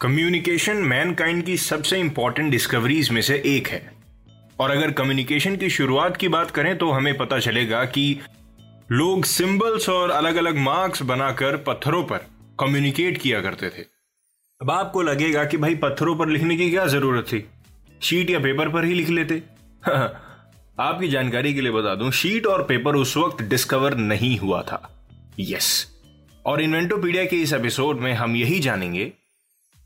Communication mankind की सबसे important discoveries में से एक है। और अगर कम्युनिकेशन की शुरुआत की बात करें तो हमें पता चलेगा कि लोग सिंबल्स और अलग अलग मार्क्स बनाकर पत्थरों पर कम्युनिकेट किया करते थे। अब आपको लगेगा कि भाई, पत्थरों पर लिखने की क्या ज़रूरत थी? शीट या पेपर पर ही लिख लेते। आपकी जानकारी के लिए बता दूँ शीट और पेपर उस वक्त डिस्कवर नहीं हुआ था। यस और इन्वेंटोपीडिया के इस एपिसोड में हम यही जानेंगे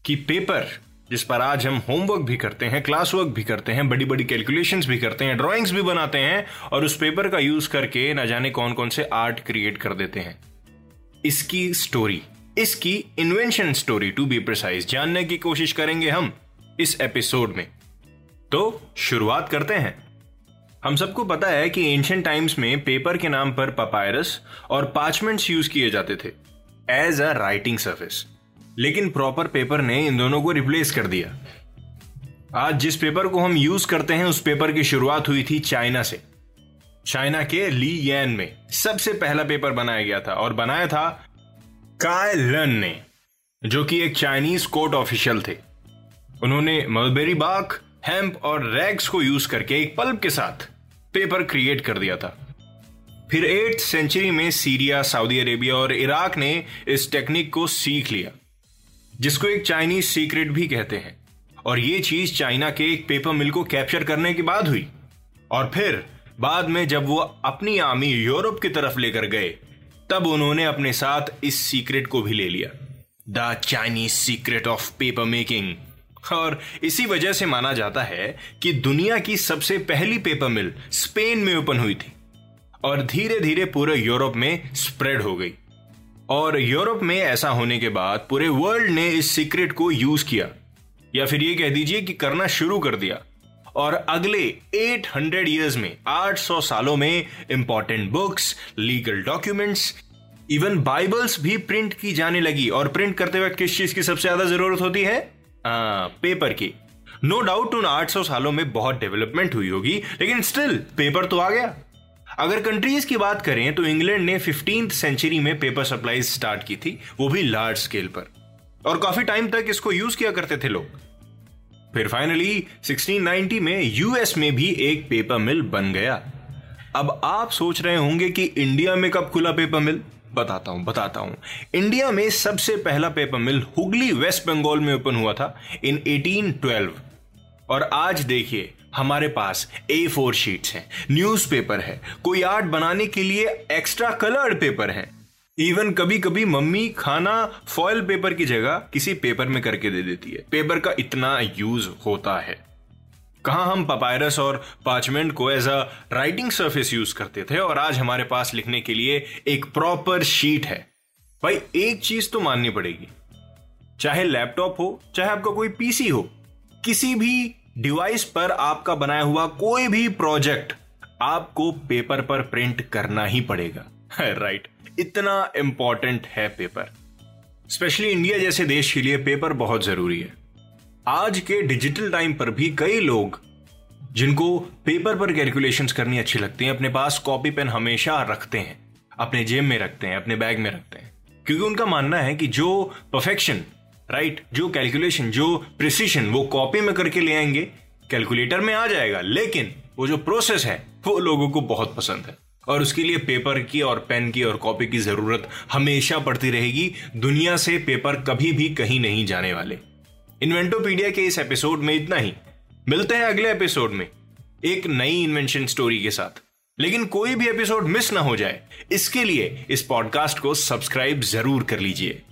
कि पेपर जिस पर आज हम होमवर्क भी करते हैं क्लास वर्क भी करते हैं बड़ी बड़ी कैलकुलेशंस भी करते हैं ड्राइंग्स भी बनाते हैं और उस पेपर का यूज़ करके ना जाने कौन कौन से आर्ट क्रिएट कर देते हैं। इसकी स्टोरी इसकी invention story to be precise जानने की कोशिश करेंगे हम इस एपिसोड में। तो शुरुआत करते हैं। हम सबको पता है कि एंशियंट टाइम्स में पेपर के नाम पर पपायरस और पार्चमेंट्स यूज़ किए जाते थे एज अ राइटिंग सर्विस लेकिन प्रॉपर पेपर ने इन दोनों को रिप्लेस कर दिया। आज जिस पेपर को हम यूज़ करते हैं, उस पेपर की शुरुआत हुई थी चाइना से। चाइना के ली यैन में सबसे पहला पेपर बनाया गया था और बनाया था काय लन ने, जो कि एक चाइनीज़ कोर्ट ऑफिशियल थे। उन्होंने मलबेरी बाग हेम्प और रैग्स को यूज़ करके एक पल्प के साथ पेपर क्रिएट कर दिया था। फिर एट सेंचुरी में सीरिया सऊदी अरेबिया और इराक ने इस टेक्निक को सीख लिया। जिसको एक चाइनीज़ सीक्रेट भी कहते हैं। और ये चीज़ चाइना के एक पेपर मिल को कैप्चर करने के बाद हुई। और फिर, बाद में जब वो अपनी आर्मी यूरोप की तरफ़ लेकर गए, तब उन्होंने अपने साथ इस सीक्रेट को भी ले लिया। The Chinese secret of paper making और इसी वजह से माना जाता है कि दुनिया की सबसे पहली पेपर मिल स्पेन में ओपन हुई थी। और धीरे धीरे पूरे यूरोप में स्प्रेड हो गई। और यूरोप में ऐसा होने के बाद पूरे वर्ल्ड ने इस सीक्रेट को यूज़ किया। या फिर ये कह दीजिए कि करना शुरू कर दिया। और अगले 800 इयर्स में 800 सालों में important books legal documents even bibles भी प्रिंट की जाने लगी। और प्रिंट करते वक्त किस चीज़ की सबसे ज़्यादा ज़रूरत होती है? आ, पेपर की। नो डाउट उन 800 सालों में बहुत डेवलपमेंट हुई होगी लेकिन स्टिल पेपर तो आ गया। अगर कंट्रीज़ की बात करें तो इंग्लैंड ने फिफ्टींथ सेंचुरी में पेपर सप्लाई स्टार्ट की थी, वो भी लार्ज स्केल पर। और काफ़ी टाइम तक इसको यूज़ किया करते थे लोग। फिर फाइनली 1690 में यूएस में भी एक पेपर मिल बन गया। अब आप सोच रहे होंगे कि इंडिया में कब खुला पेपर मिल बताता हूँ बताता हूँ। इंडिया में सबसे पहला paper mill Hooghly West Bengal में ओपन हुआ था इन 1812 और आज देखिए, हमारे पास ए फोर शीट्स हैं न्यूज़पेपर है, कोई आर्ट बनाने के लिए एक्स्ट्रा कलर्ड पेपर है। इवन कभी कभी मम्मी खाना फॉयल पेपर की जगह किसी पेपर में करके दे देती है। पेपर का इतना यूज़ होता है। कहा हम पपायरस और पार्चमेंट को as a writing surface use करते थे और आज हमारे पास लिखने के लिए एक प्रॉपर शीट है। भाई, एक चीज़ तो माननी पड़ेगी। चाहे लैपटॉप हो, चाहे आपका कोई पीसी हो, किसी भी डिवाइस पर आपका बनाया हुआ कोई भी प्रोजेक्ट आपको पेपर पर प्रिंट करना ही पड़ेगा। Right right. इतना इंपॉर्टेंट है पेपर। स्पेशली इंडिया जैसे देश के लिए पेपर बहुत ज़रूरी है। आज के डिजिटल टाइम पर भी कई लोग जिनको पेपर पर कैलकुलेशंस करनी अच्छी लगती हैं, अपने पास कॉपी पेन हमेशा रखते हैं, अपने जेब में रखते हैं, अपने बैग में रखते हैं। क्योंकि उनका मानना है कि जो परफेक्शन राइट? जो कैलकुलेशन, जो प्रिसीशन वो कॉपी में करके ले आएँगे, कैलकुलेटर में आ जाएगा। लेकिन वो जो प्रोसेस है, वो लोगों को बहुत पसंद है। और उसके लिए पेपर की और पेन की और कॉपी की ज़रूरत हमेशा पड़ती रहेगी। दुनिया से पेपर कभी भी कहीं नहीं जाने वाले। इन्वेंटोपीडिया के इस एपिसोड में इतना ही। मिलते हैं अगले एपिसोड में, एक नई इन्वेंशन स्टोरी के साथ। लेकिन कोई भी एपिसोड मिस ना हो जाए। इसके लिए इस पॉडकास्ट को सब्सक्राइब ज़रूर कर लीजिए।